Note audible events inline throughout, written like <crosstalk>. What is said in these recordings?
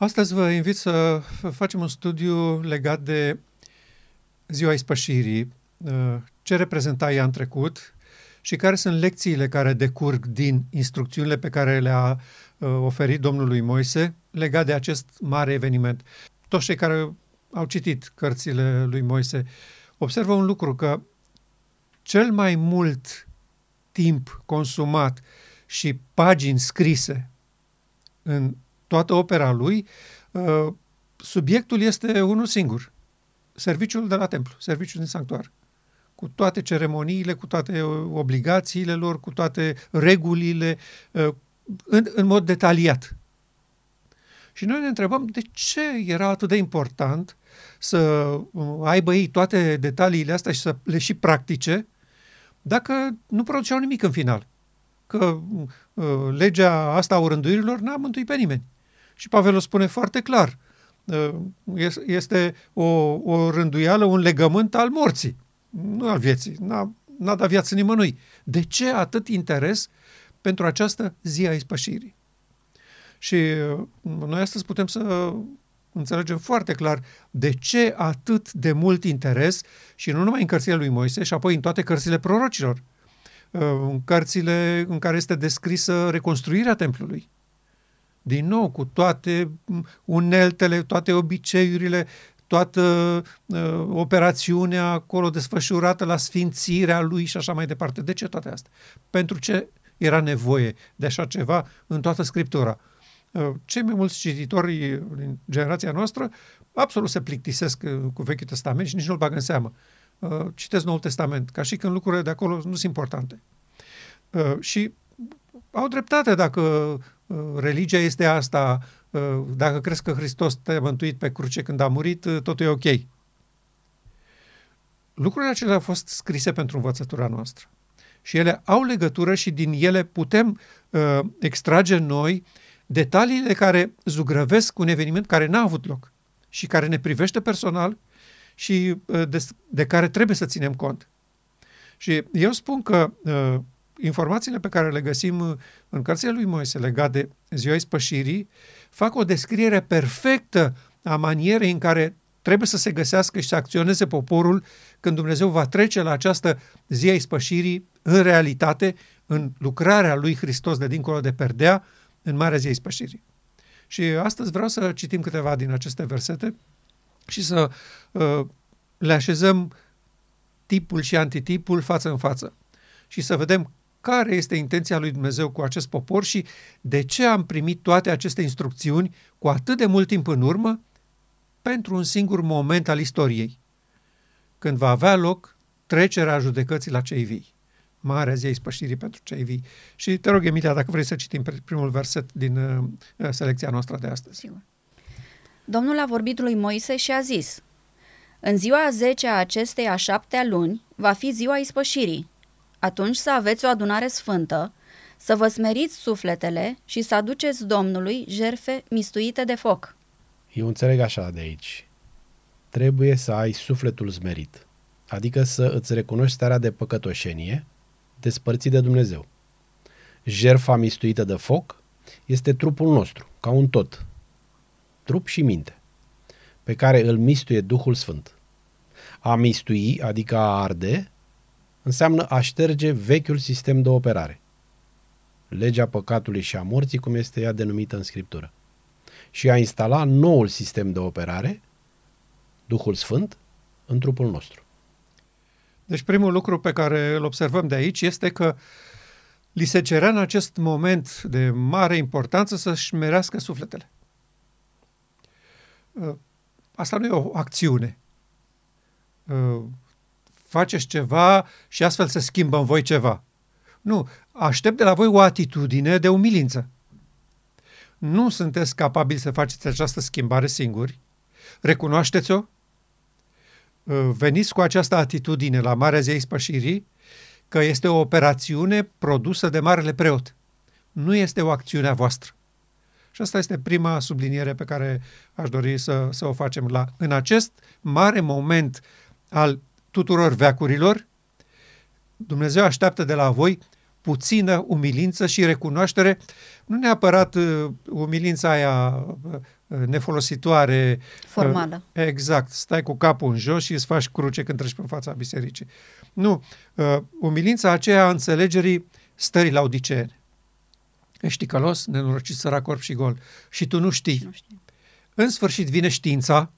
Astăzi vă invit să facem un studiu legat de ziua ispășirii, uh, ce reprezenta ea în trecut și care sunt lecțiile care decurg din instrucțiunile pe care le-a uh, oferit Domnului Moise legat de acest mare eveniment. Toți cei care au citit cărțile lui Moise observă un lucru, că cel mai mult timp consumat și pagini scrise în toată opera lui, uh, subiectul este unul singur. Serviciul de la templu, serviciul din sanctuar. Cu toate ceremoniile, cu toate obligațiile lor, cu toate regulile, uh, în, în mod detaliat. Și noi ne întrebăm de ce era atât de important să uh, aibă ei toate detaliile astea și să le și practice, dacă nu produceau nimic în final. Că uh, legea asta a urânduirilor n-a mântuit pe nimeni. Și Pavel o spune foarte clar. Uh, este o, o rânduială, un legământ al morții, nu al vieții. N-a, n-a dat viață nimănui. De ce atât interes pentru această zi a ispășirii? Și uh, noi astăzi putem să înțelegem foarte clar de ce atât de mult interes și nu numai în cărțile lui Moise, și apoi în toate cărțile prorocilor, uh, în cărțile în care este descrisă reconstruirea templului, din nou, cu toate uneltele, toate obiceiurile, toată uh, operațiunea acolo desfășurată la sfințirea lui și așa mai departe. De ce toate astea? Pentru ce era nevoie de așa ceva în toată Scriptura? Uh, cei mai mulți cititori din generația noastră absolut se plictisesc uh, cu Vechiul Testament și nici nu-l bagă în seamă. Uh, citesc Noul Testament, ca și când lucrurile de acolo nu sunt importante. Uh, și au dreptate dacă uh, religia este asta, uh, dacă crezi că Hristos te-a mântuit pe cruce când a murit, totul e ok. Lucrurile acelea au fost scrise pentru învățătura noastră. Și ele au legătură și din ele putem uh, extrage noi detaliile care zugrăvesc un eveniment care n-a avut loc și care ne privește personal și uh, de, de care trebuie să ținem cont. Și eu spun că uh, informațiile pe care le găsim uh, în cărțile lui Moise legate de ziua ispășirii fac o descriere perfectă a manierei în care trebuie să se găsească și să acționeze poporul când Dumnezeu va trece la această zi a ispășirii în realitate, în lucrarea lui Hristos de dincolo de perdea, în Marea Zi a Ispășirii. Și astăzi vreau să citim câteva din aceste versete și să uh, le așezăm tipul și antitipul față în față și să vedem care este intenția lui Dumnezeu cu acest popor și de ce am primit toate aceste instrucțiuni cu atât de mult timp în urmă pentru un singur moment al istoriei, când va avea loc trecerea judecății la cei vii. Marea zi a ispășirii pentru cei vii. Și te rog, Emilia, dacă vrei să citim primul verset din uh, selecția noastră de astăzi. Sigur. Domnul a vorbit lui Moise și a zis, În ziua a 10 a acestei a șaptea luni va fi ziua ispășirii, atunci să aveți o adunare sfântă, să vă smeriți sufletele și să aduceți Domnului jerfe mistuite de foc. Eu înțeleg așa de aici. Trebuie să ai sufletul smerit, adică să îți recunoști starea de păcătoșenie, despărțit de Dumnezeu. Jerfa mistuită de foc este trupul nostru, ca un tot, trup și minte, pe care îl mistuie Duhul Sfânt. A mistui, adică a arde, înseamnă a șterge vechiul sistem de operare. Legea păcatului și a morții, cum este ea denumită în Scriptură. Și a instala noul sistem de operare, Duhul Sfânt, în trupul nostru. Deci primul lucru pe care îl observăm de aici este că li se cerea în acest moment de mare importanță să-și merească sufletele. Asta nu e o acțiune faceți ceva și astfel se schimbă în voi ceva. Nu, aștept de la voi o atitudine de umilință. Nu sunteți capabili să faceți această schimbare singuri. Recunoașteți-o. Veniți cu această atitudine la Marea Zei Spășirii că este o operațiune produsă de Marele Preot. Nu este o acțiune a voastră. Și asta este prima subliniere pe care aș dori să, să o facem. La, în acest mare moment al tuturor veacurilor, Dumnezeu așteaptă de la voi puțină umilință și recunoaștere, nu neapărat uh, umilința aia uh, uh, nefolositoare. Formală. Uh, exact. Stai cu capul în jos și îți faci cruce când treci pe fața bisericii. Nu. Uh, umilința aceea a înțelegerii stării la odiceene. Ești ticălos, nenorocit, sărac, corp și gol. Și tu nu știi. Nu știu. În sfârșit vine știința,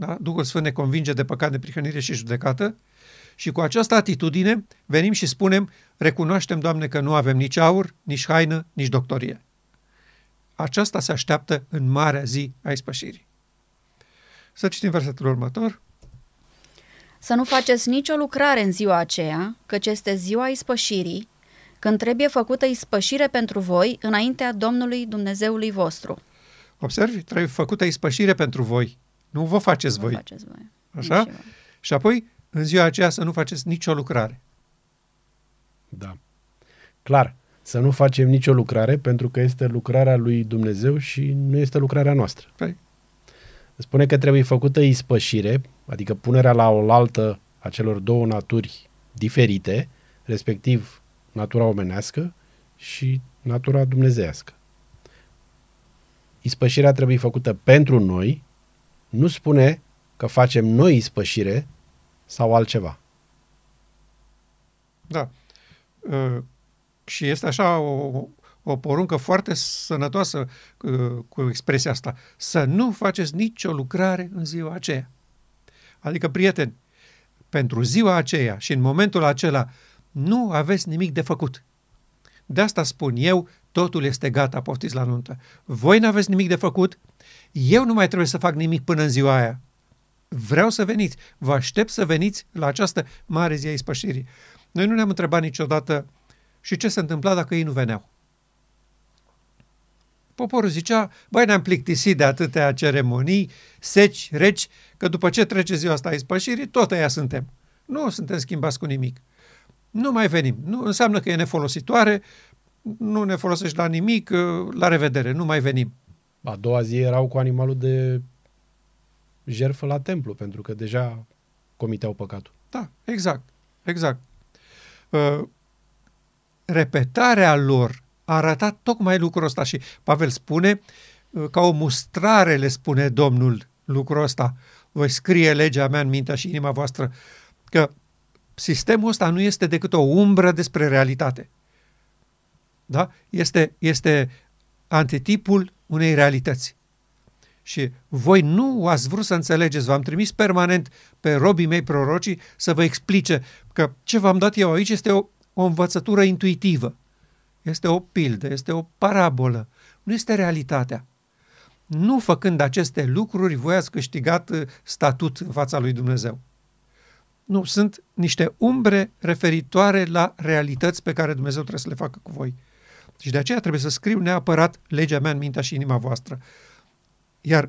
da? Duhul Sfânt ne convinge de păcat, de prihănire și judecată și cu această atitudine venim și spunem, recunoaștem, Doamne, că nu avem nici aur, nici haină, nici doctorie. Aceasta se așteaptă în marea zi a ispășirii. Să citim versetul următor. Să nu faceți nicio lucrare în ziua aceea, căci este ziua ispășirii, când trebuie făcută ispășire pentru voi înaintea Domnului Dumnezeului vostru. Observi? Trebuie făcută ispășire pentru voi. Nu vă faceți Nu voi. faceți voi. Așa? Nici eu. Și apoi, în ziua aceea, să nu faceți nicio lucrare. Da. Clar, să nu facem nicio lucrare pentru că este lucrarea lui Dumnezeu și nu este lucrarea noastră. Păi, Spune că trebuie făcută ispășire, adică punerea la oaltă a celor două naturi diferite, respectiv natura omenească și natura dumnezeiască. Ispășirea trebuie făcută pentru noi, nu spune că facem noi ispășire sau altceva. Da. Uh, și este așa o, o poruncă foarte sănătoasă uh, cu expresia asta. Să nu faceți nicio lucrare în ziua aceea. Adică, prieteni, pentru ziua aceea și în momentul acela nu aveți nimic de făcut. De asta spun eu, totul este gata, poftiți la nuntă. Voi nu aveți nimic de făcut, eu nu mai trebuie să fac nimic până în ziua aia. Vreau să veniți, vă aștept să veniți la această mare zi a ispășirii. Noi nu ne-am întrebat niciodată și ce se întâmpla dacă ei nu veneau. Poporul zicea, băi, ne-am plictisit de atâtea ceremonii, seci, reci, că după ce trece ziua asta a ispășirii, tot aia suntem. Nu suntem schimbați cu nimic. Nu mai venim. Nu înseamnă că e nefolositoare, nu ne folosești la nimic, la revedere, nu mai venim. A doua zi erau cu animalul de jertfă la templu, pentru că deja comiteau păcatul. Da, exact, exact. Uh, repetarea lor a arătat tocmai lucrul ăsta și Pavel spune, uh, ca o mustrare le spune Domnul lucrul ăsta, voi scrie legea mea în mintea și inima voastră, că sistemul ăsta nu este decât o umbră despre realitate. Da? Este, este antitipul unei realități. Și voi nu ați vrut să înțelegeți, v-am trimis permanent pe robii mei prorocii să vă explice că ce v-am dat eu aici este o, o învățătură intuitivă. Este o pildă, este o parabolă, nu este realitatea. Nu făcând aceste lucruri, voi ați câștigat uh, statut în fața lui Dumnezeu. Nu, sunt niște umbre referitoare la realități pe care Dumnezeu trebuie să le facă cu voi. Și de aceea trebuie să scriu neapărat legea mea în mintea și inima voastră. Iar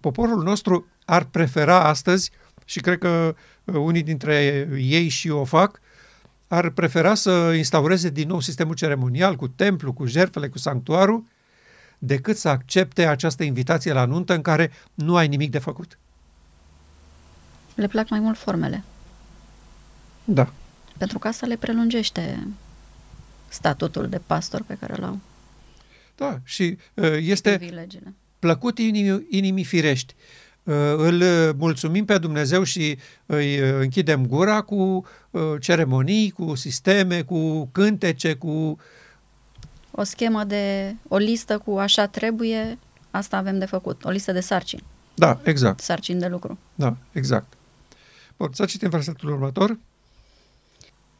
poporul nostru ar prefera astăzi, și cred că uh, unii dintre ei și o fac, ar prefera să instaureze din nou sistemul ceremonial cu templu, cu jertfele, cu sanctuarul, decât să accepte această invitație la nuntă în care nu ai nimic de făcut. Le plac mai mult formele, Da. pentru că asta le prelungește statutul de pastor pe care l-au, Da, și uh, este privilegiile. plăcut inimii, inimii firești. Uh, Îl mulțumim pe Dumnezeu și îi uh, închidem gura cu uh, ceremonii, cu sisteme, cu cântece, cu... O schemă de, o listă cu așa trebuie, asta avem de făcut, o listă de sarcini, Da, exact. sarcini de lucru. Da, exact. Bun, să citim versetul următor.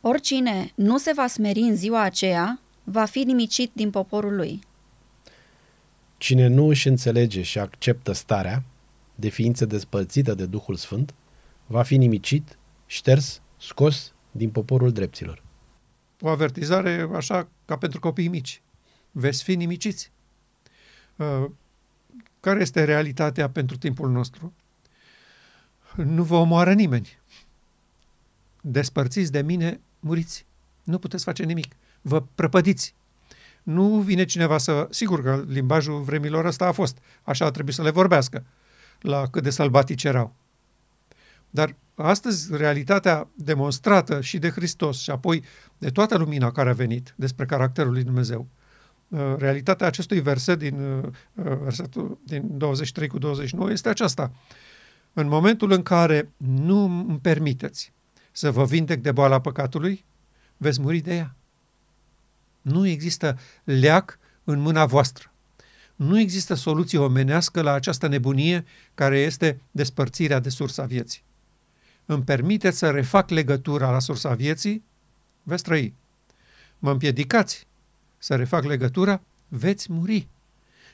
Oricine nu se va smeri în ziua aceea, va fi nimicit din poporul lui. Cine nu își înțelege și acceptă starea de ființă despărțită de Duhul Sfânt, va fi nimicit, șters, scos din poporul dreptilor. O avertizare așa ca pentru copii mici. Veți fi nimiciți. Uh, Care este realitatea pentru timpul nostru? Nu vă omoară nimeni. Despărțiți de mine, muriți. Nu puteți face nimic. Vă prăpădiți. Nu vine cineva să... Sigur că limbajul vremilor ăsta a fost. Așa a trebuit să le vorbească. La cât de sălbatici erau. Dar astăzi realitatea demonstrată și de Hristos și apoi de toată lumina care a venit despre caracterul lui Dumnezeu Uh, realitatea acestui verset din, uh, uh, versetul din 23 cu 29 este aceasta. În momentul în care nu îmi permiteți să vă vindec de boala păcatului, veți muri de ea. Nu există leac în mâna voastră. Nu există soluție omenească la această nebunie care este despărțirea de sursa vieții. Îmi permiteți să refac legătura la sursa vieții, veți trăi. Mă împiedicați să refac legătura, veți muri.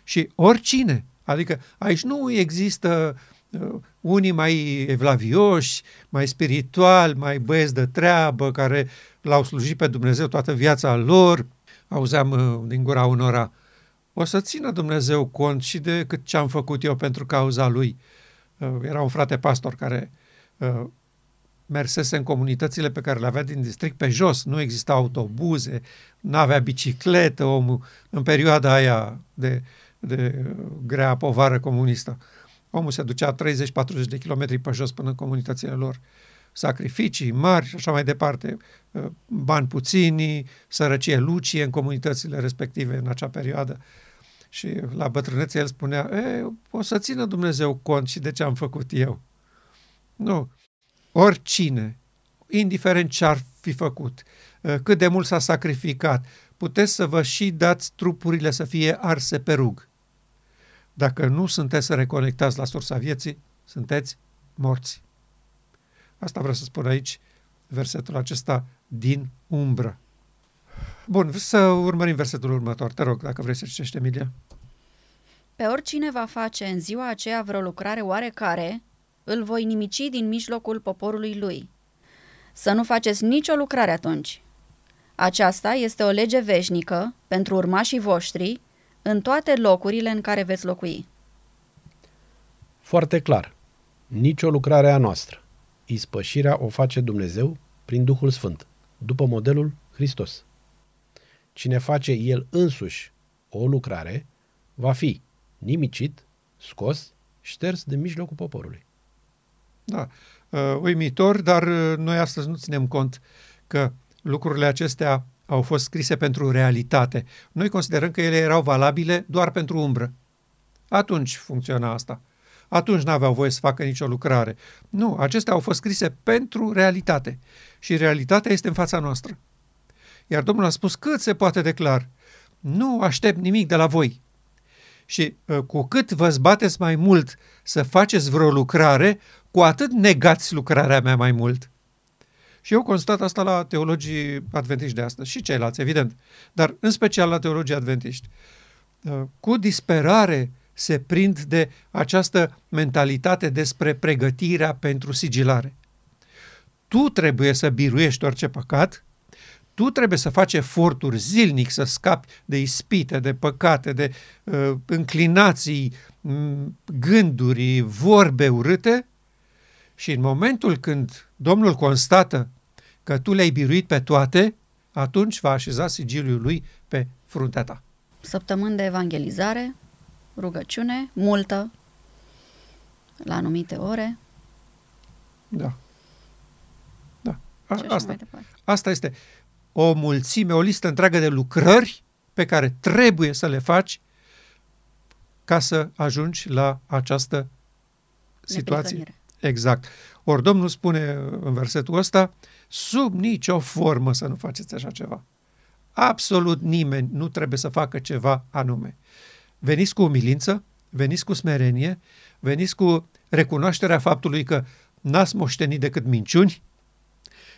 Și oricine, adică aici nu există uh, unii mai evlavioși, mai spirituali, mai băieți de treabă, care l-au slujit pe Dumnezeu toată viața lor. Auzeam uh, din gura unora, o să țină Dumnezeu cont și de cât ce am făcut eu pentru cauza lui. Uh, era un frate pastor care uh, mersese în comunitățile pe care le avea din district pe jos, nu exista autobuze, nu avea bicicletă omul în perioada aia de, de grea povară comunistă. Omul se ducea 30-40 de kilometri pe jos până în comunitățile lor. Sacrificii mari și așa mai departe, uh, bani puțini, sărăcie lucie în comunitățile respective în acea perioadă. Și la bătrânețe el spunea, e, o să țină Dumnezeu cont și de ce am făcut eu. Nu, oricine, indiferent ce ar fi făcut, uh, cât de mult s-a sacrificat, puteți să vă și dați trupurile să fie arse pe rug. Dacă nu sunteți reconectați la sursa vieții, sunteți morți. Asta vreau să spun aici, versetul acesta din umbră. Bun, să urmărim versetul următor. Te rog, dacă vrei să citești, Emilia. Pe oricine va face în ziua aceea vreo lucrare oarecare, îl voi nimici din mijlocul poporului lui. Să nu faceți nicio lucrare atunci. Aceasta este o lege veșnică pentru urmașii voștri în toate locurile în care veți locui. Foarte clar. Nici o lucrare a noastră. Ispășirea o face Dumnezeu prin Duhul Sfânt, după modelul Hristos. Cine face el însuși o lucrare, va fi nimicit, scos, șters de mijlocul poporului. Da, uh, uimitor, dar uh, noi astăzi nu ținem cont că lucrurile acestea au fost scrise pentru realitate. Noi considerăm că ele erau valabile doar pentru umbră. Atunci funcționa asta. Atunci n-aveau voie să facă nicio lucrare. Nu, acestea au fost scrise pentru realitate. Și realitatea este în fața noastră. Iar Domnul a spus cât se poate declar. Nu aștept nimic de la voi. Și uh, cu cât vă zbateți mai mult să faceți vreo lucrare, cu atât negați lucrarea mea mai mult. Și eu constat asta la teologii adventiști de astăzi și ceilalți, evident, dar în special la teologii adventiști. Uh, cu disperare se prind de această mentalitate despre pregătirea pentru sigilare. Tu trebuie să biruiești orice păcat, tu trebuie să faci eforturi zilnic să scapi de ispite, de păcate, de uh, înclinații, gânduri, vorbe urâte și în momentul când Domnul constată că tu le-ai biruit pe toate, atunci va așeza sigiliul lui pe fruntea ta. Săptămâni de evangelizare, rugăciune, multă, la anumite ore. Da. Da. A, asta, asta este o mulțime, o listă întreagă de lucrări pe care trebuie să le faci ca să ajungi la această situație. Exact. Ori Domnul spune în versetul ăsta, sub nicio formă să nu faceți așa ceva. Absolut nimeni nu trebuie să facă ceva anume. Veniți cu umilință, veniți cu smerenie, veniți cu recunoașterea faptului că n-ați moștenit decât minciuni,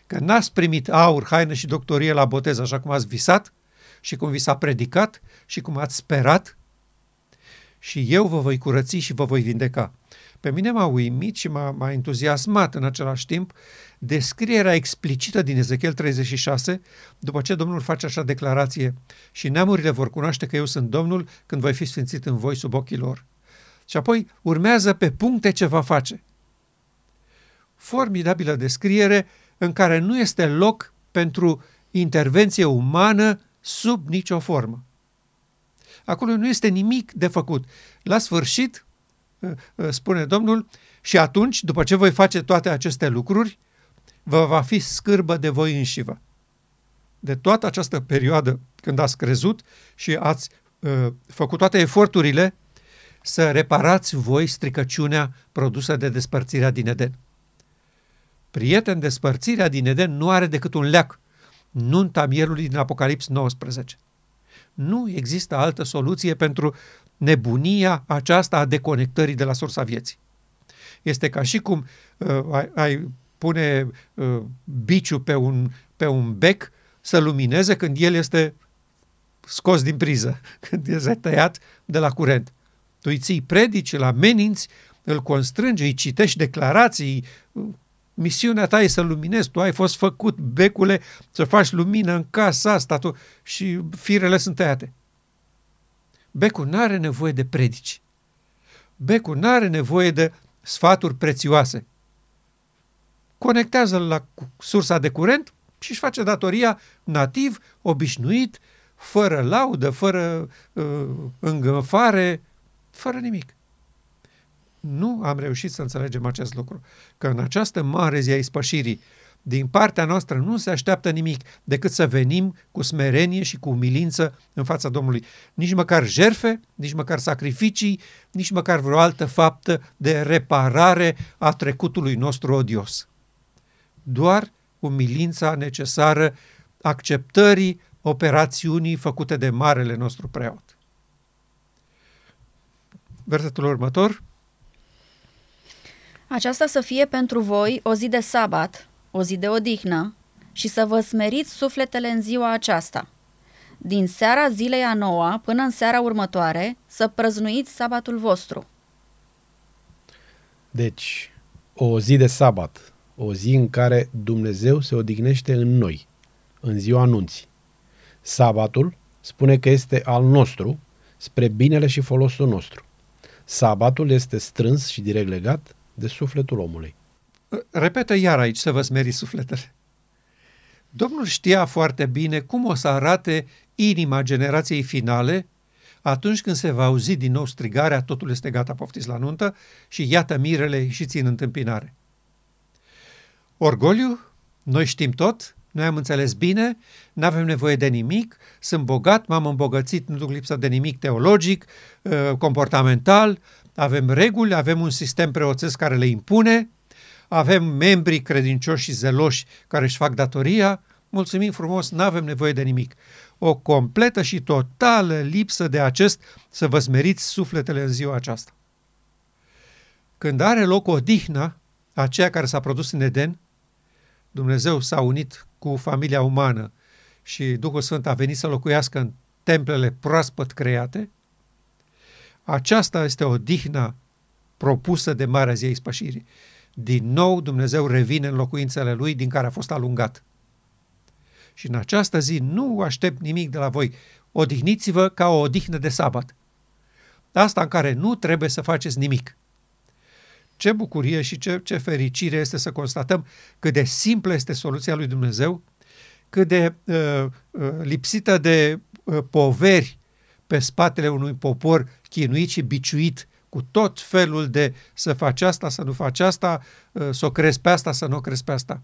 că n-ați primit aur, haină și doctorie la botez așa cum ați visat și cum vi s-a predicat și cum ați sperat și eu vă voi curăți și vă voi vindeca. Pe mine m-a uimit și m-a, m-a entuziasmat în același timp descrierea explicită din Ezechiel 36, după ce Domnul face așa declarație și neamurile vor cunoaște că eu sunt Domnul când voi fi sfințit în voi sub ochii lor. Și apoi urmează pe puncte ce va face. Formidabilă descriere în care nu este loc pentru intervenție umană sub nicio formă. Acolo nu este nimic de făcut. La sfârșit, ă, ă, spune Domnul, și atunci, după ce voi face toate aceste lucruri, vă va fi scârbă de voi înșivă. De toată această perioadă când ați crezut și ați uh, făcut toate eforturile să reparați voi stricăciunea produsă de despărțirea din Eden. Prieten, despărțirea din Eden nu are decât un leac, nunta mielului din Apocalips 19. Nu există altă soluție pentru nebunia aceasta a deconectării de la sursa vieții. Este ca și cum uh, ai, ai pune uh, biciu pe un, pe un bec să lumineze când el este scos din priză, <laughs> când este tăiat de la curent. Tu îi ții predici, îl ameninți, îl constrângi, îi citești declarații, misiunea ta e să luminezi, tu ai fost făcut, becule, să faci lumină în casa asta tu, și firele sunt tăiate. Becul nu are nevoie de predici. Becul nu are nevoie de sfaturi prețioase. Conectează-l la sursa de curent și își face datoria nativ, obișnuit, fără laudă, fără uh, îngânfare, fără nimic. Nu am reușit să înțelegem acest lucru, că în această mare zi a ispășirii, din partea noastră nu se așteaptă nimic decât să venim cu smerenie și cu umilință în fața Domnului. Nici măcar jerfe, nici măcar sacrificii, nici măcar vreo altă faptă de reparare a trecutului nostru odios. Doar umilința necesară acceptării operațiunii făcute de marele nostru preot. Versetul următor. Aceasta să fie pentru voi o zi de sabat, o zi de odihnă, și să vă smeriți sufletele în ziua aceasta. Din seara zilei a noua până în seara următoare să prăznuiți sabatul vostru. Deci, o zi de sabat, o zi în care Dumnezeu se odihnește în noi, în ziua anunții. Sabatul spune că este al nostru, spre binele și folosul nostru. Sabatul este strâns și direct legat de sufletul omului. Repetă iar aici să vă smeri sufletele. Domnul știa foarte bine cum o să arate inima generației finale atunci când se va auzi din nou strigarea totul este gata, poftiți la nuntă și iată mirele și țin întâmpinare. Orgoliu, noi știm tot, noi am înțeles bine, nu avem nevoie de nimic, sunt bogat, m-am îmbogățit, nu duc lipsă de nimic teologic, uh, comportamental, avem reguli, avem un sistem preoțesc care le impune, avem membri credincioși și zeloși care își fac datoria, mulțumim frumos, nu avem nevoie de nimic. O completă și totală lipsă de acest să vă smeriți sufletele în ziua aceasta. Când are loc o dihnă, aceea care s-a produs în Eden, Dumnezeu s-a unit cu familia umană și Duhul Sfânt a venit să locuiască în templele proaspăt create, aceasta este o dihnă propusă de Marea Zi a Ispășirii. Din nou Dumnezeu revine în locuințele Lui din care a fost alungat. Și în această zi nu aștept nimic de la voi. Odihniți-vă ca o odihnă de sabat. Asta în care nu trebuie să faceți nimic. Ce bucurie și ce, ce fericire este să constatăm cât de simplă este soluția lui Dumnezeu, cât de uh, uh, lipsită de uh, poveri pe spatele unui popor chinuit și biciuit cu tot felul de să faci asta, să nu faci asta, uh, să o crezi pe asta, să nu o crezi pe asta.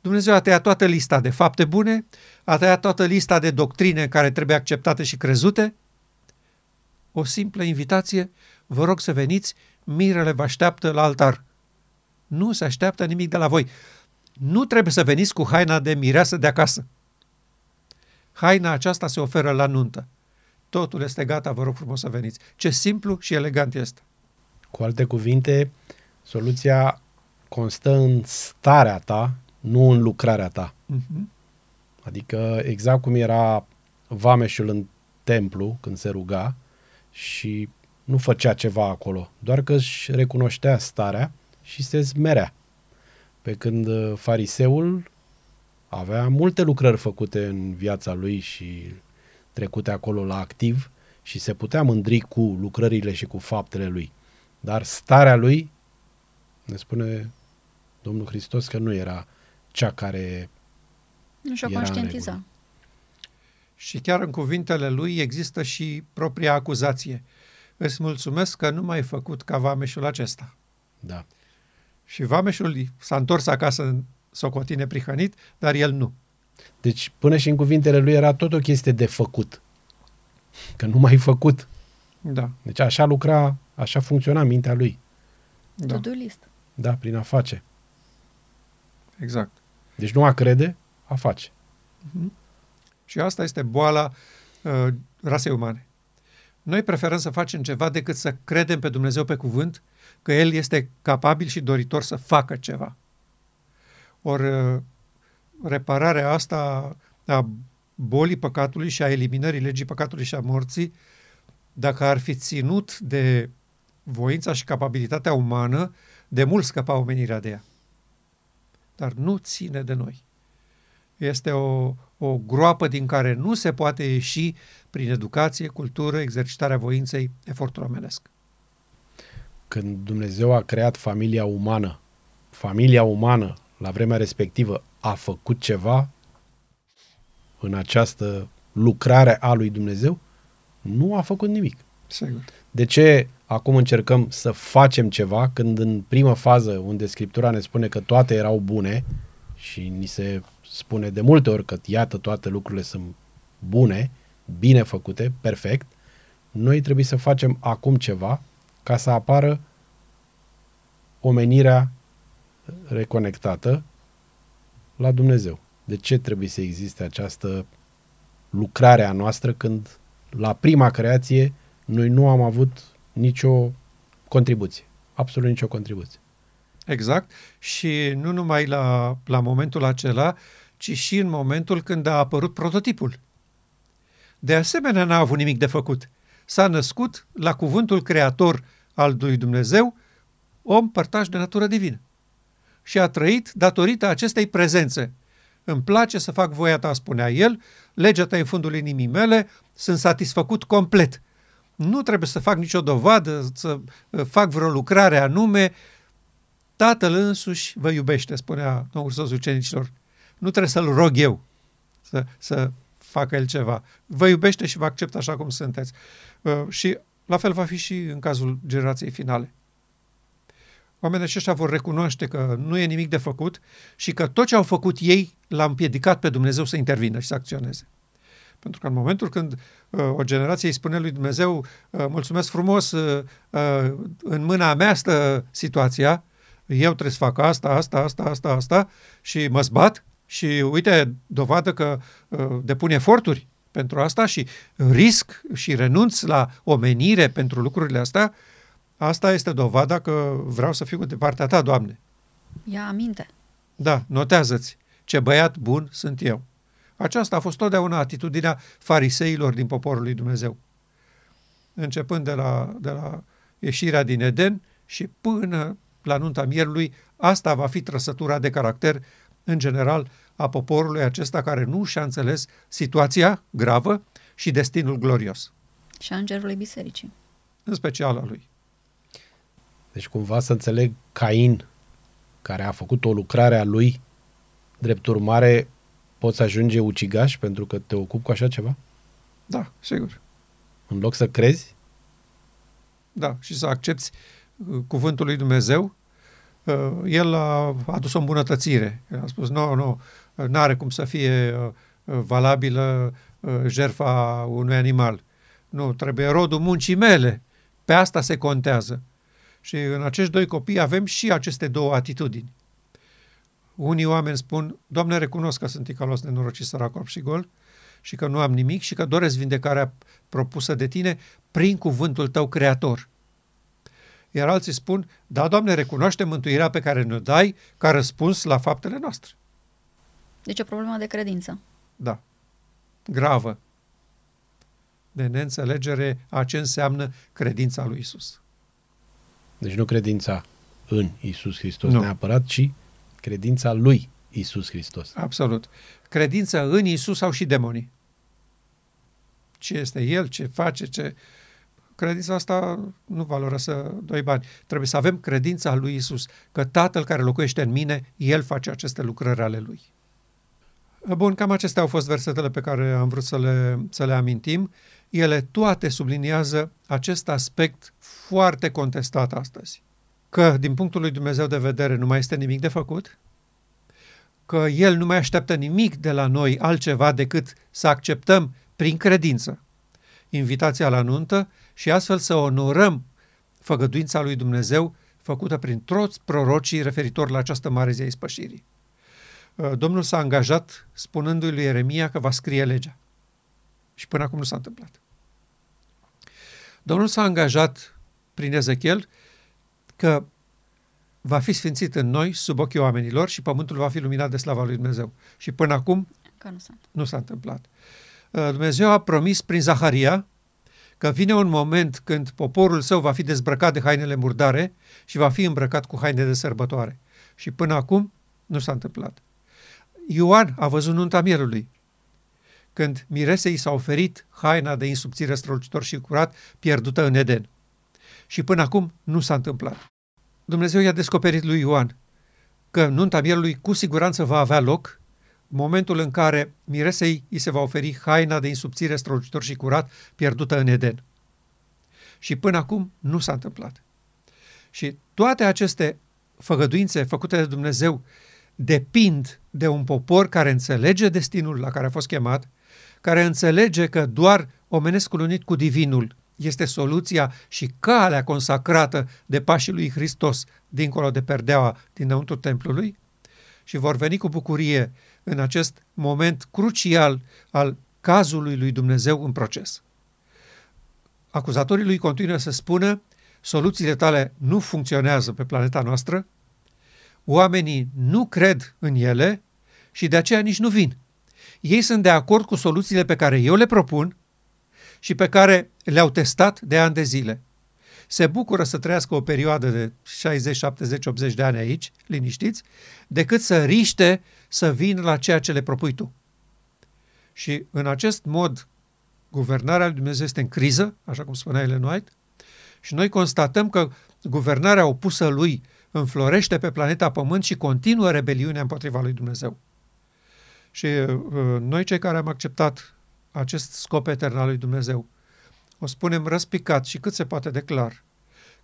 Dumnezeu a tăiat toată lista de fapte bune, a tăiat toată lista de doctrine care trebuie acceptate și crezute. O simplă invitație, vă rog să veniți, mirele vă așteaptă la altar. Nu se așteaptă nimic de la voi. Nu trebuie să veniți cu haina de mireasă de acasă. Haina aceasta se oferă la nuntă. Totul este gata, vă rog frumos să veniți. Ce simplu și elegant este. Cu alte cuvinte, soluția constă în starea ta, nu în lucrarea ta. Uh-huh. Adică exact cum era vameșul în templu când se ruga și nu făcea ceva acolo, doar că își recunoștea starea și se zmerea. Pe când uh, fariseul avea multe lucrări făcute în viața lui și trecute acolo la activ și se putea mândri cu lucrările și cu faptele lui. Dar starea lui, ne spune Domnul Hristos că nu era cea care nu și-o conștientiza. Și chiar în cuvintele lui există și propria acuzație. Îți mulțumesc că nu m-ai făcut ca vameșul acesta. Da. Și vameșul s-a întors acasă în socotine prihănit, dar el nu. Deci, până și în cuvintele lui era tot o chestie de făcut. Că nu mai făcut. Da, Deci așa lucra, așa funcționa mintea lui. da, To-do list. Da, prin a face. exact. Deci nu a crede, a face. Și asta este boala uh, rasei umane. Noi preferăm să facem ceva decât să credem pe Dumnezeu pe cuvânt că El este capabil și doritor să facă ceva. Ori uh, repararea asta a bolii păcatului și a eliminării legii păcatului și a morții, dacă ar fi ținut de voința și capabilitatea umană, de mult scăpa omenirea de ea. Dar nu ține de noi. Este o, o groapă din care nu se poate ieși prin educație, cultură, exercitarea voinței, efortul omenesc. Când Dumnezeu a creat familia umană, familia umană la vremea respectivă a făcut ceva în această lucrare a lui Dumnezeu? Nu a făcut nimic. Sigur. De ce acum încercăm să facem ceva când în primă fază unde Scriptura ne spune că toate erau bune și ni se spune de multe ori că iată toate lucrurile sunt bune, bine făcute, perfect, noi trebuie să facem acum ceva ca să apară omenirea reconectată la Dumnezeu. De ce trebuie să existe această lucrare a noastră când la prima creație noi nu am avut nicio contribuție. Absolut nicio contribuție. Exact. Și nu numai la, la momentul acela, ci și în momentul când a apărut prototipul. De asemenea, n-a avut nimic de făcut. S-a născut la cuvântul creator al lui Dumnezeu, om părtaș de natură divină. Și a trăit datorită acestei prezențe. Îmi place să fac voia ta, spunea el, legea ta în fundul inimii mele, sunt satisfăcut complet. Nu trebuie să fac nicio dovadă, să uh, fac vreo lucrare anume. Tatăl însuși vă iubește, spunea Domnul Hristos ucenicilor. Nu trebuie să-l rog eu să, să facă el ceva. Vă iubește și vă acceptă așa cum sunteți. Uh, și la fel va fi și în cazul generației finale. Oamenii aceștia vor recunoaște că nu e nimic de făcut și că tot ce au făcut ei l-a împiedicat pe Dumnezeu să intervină și să acționeze. Pentru că în momentul când uh, o generație îi spune lui Dumnezeu, uh, mulțumesc frumos, uh, uh, în mâna mea stă situația, eu trebuie să fac asta, asta, asta, asta, asta și mă zbat și uite, dovadă că uh, depun eforturi pentru asta și risc și renunț la omenire pentru lucrurile astea, asta este dovada că vreau să fiu de partea ta, Doamne. Ia aminte. Da, notează-ți, ce băiat bun sunt eu. Aceasta a fost totdeauna atitudinea fariseilor din poporul lui Dumnezeu. Începând de la, de la ieșirea din Eden și până la nunta mierului, asta va fi trăsătura de caracter, în general, a poporului acesta care nu și-a înțeles situația gravă și destinul glorios, Și a îngerului bisericii. în special a lui. Deci cumva să înțeleg Cain, care a făcut o lucrare a lui, drept urmare poți ajunge ucigaș pentru că te ocupi cu așa ceva? Da, sigur. În loc să crezi? Da, și să accepti uh, cuvântul lui Dumnezeu, uh, el a adus o îmbunătățire. El a spus, nu, nu, nu are cum să fie uh, uh, valabilă uh, jertfa unui animal. Nu, trebuie rodul muncii mele. Pe asta se contează. Și în acești doi copii avem și aceste două atitudini. Unii oameni spun, Doamne, recunosc că sunt ticalos, nenorocit, sărac, orb și gol și că nu am nimic și că doresc vindecarea propusă de tine prin cuvântul tău creator. Iar alții spun, da, Doamne, recunoaște mântuirea pe care ne-o dai ca răspuns la faptele noastre. Deci o problemă de credință. Da. Gravă. De neînțelegere a ce înseamnă credința lui Isus. Deci nu credința în Isus Hristos Nu. neapărat, ci credința lui Isus Hristos. Absolut. Credința în Isus sau și demonii. Ce este El, ce face, ce... Credința asta nu valorează doi bani. Trebuie să avem credința lui Isus, că Tatăl care locuiește în mine, El face aceste lucrări ale Lui. Bun, cam acestea au fost versetele pe care am vrut să le, să le amintim. Ele toate subliniază acest aspect foarte contestat astăzi. Că, din punctul lui Dumnezeu de vedere, nu mai este nimic de făcut, că El nu mai așteaptă nimic de la noi altceva decât să acceptăm prin credință invitația la nuntă și astfel să onorăm făgăduința lui Dumnezeu făcută prin toți prorocii referitor la această mare zi a ispășirii. Uh, Domnul s-a angajat spunându-i lui Ieremia că va scrie legea. Și până acum nu s-a întâmplat. Domnul s-a angajat prin Ezechiel că va fi sfințit în noi sub ochii oamenilor și pământul va fi luminat de slava lui Dumnezeu. Și până acum Că nu sunt. nu s-a întâmplat. Uh, Dumnezeu a promis prin Zaharia că vine un moment când poporul său va fi dezbrăcat de hainele murdare și va fi îmbrăcat cu haine de sărbătoare. Și până acum nu s-a întâmplat. Ioan a văzut nunta mielului, când miresei s-a oferit haina de insubțire strălucitor și curat pierdută în Eden. Și până acum nu s-a întâmplat. Dumnezeu i-a descoperit lui Ioan că nunta mielului cu siguranță va avea loc momentul în care miresei îi se va oferi haina de insubțire strălucitor și curat pierdută în Eden. Și până acum nu s-a întâmplat. Și toate aceste făgăduințe făcute de Dumnezeu depind de un popor care înțelege destinul la care a fost chemat, care înțelege că doar omenescul unit cu divinul este soluția și calea consacrată de pașii lui Hristos dincolo de perdeaua dinăuntru templului și vor veni cu bucurie în acest moment crucial al cazului lui Dumnezeu în proces. Acuzatorii lui continuă să spună soluțiile tale nu funcționează pe planeta noastră, oamenii nu cred în ele și de aceea nici nu vin. Ei sunt de acord cu soluțiile pe care eu le propun și pe care le-au testat de ani de zile. Se bucură să trăiască o perioadă de 60, 70, 80 de ani aici, liniștiți, decât să riște să vină la ceea ce le propui tu. Și în acest mod, guvernarea lui Dumnezeu este în criză, așa cum spunea Ellen White, și noi constatăm că guvernarea opusă lui înflorește pe planeta Pământ și continuă rebeliunea împotriva lui Dumnezeu. Și uh, noi cei care am acceptat acest scop etern al lui Dumnezeu, o spunem răspicat și cât se poate de clar,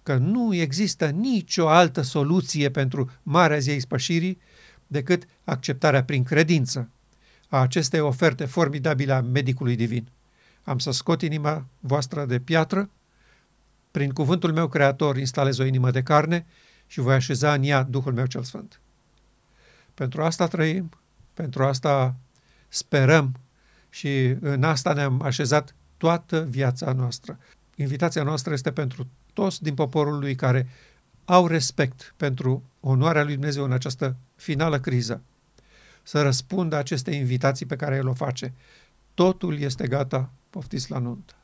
că nu există nicio altă soluție pentru Marea Zi a Ispășirii decât acceptarea prin credință a acestei oferte formidabile a medicului divin. Am să scot inima voastră de piatră, prin cuvântul meu creator instalez o inimă de carne și voi așeza în ea Duhul meu cel Sfânt. Pentru asta trăim, pentru asta sperăm și în asta ne-am așezat toată viața noastră. Invitația noastră este pentru toți din poporul lui care au respect pentru onoarea lui Dumnezeu în această finală criză, să răspundă aceste invitații pe care el o face. Totul este gata, poftiți la nuntă.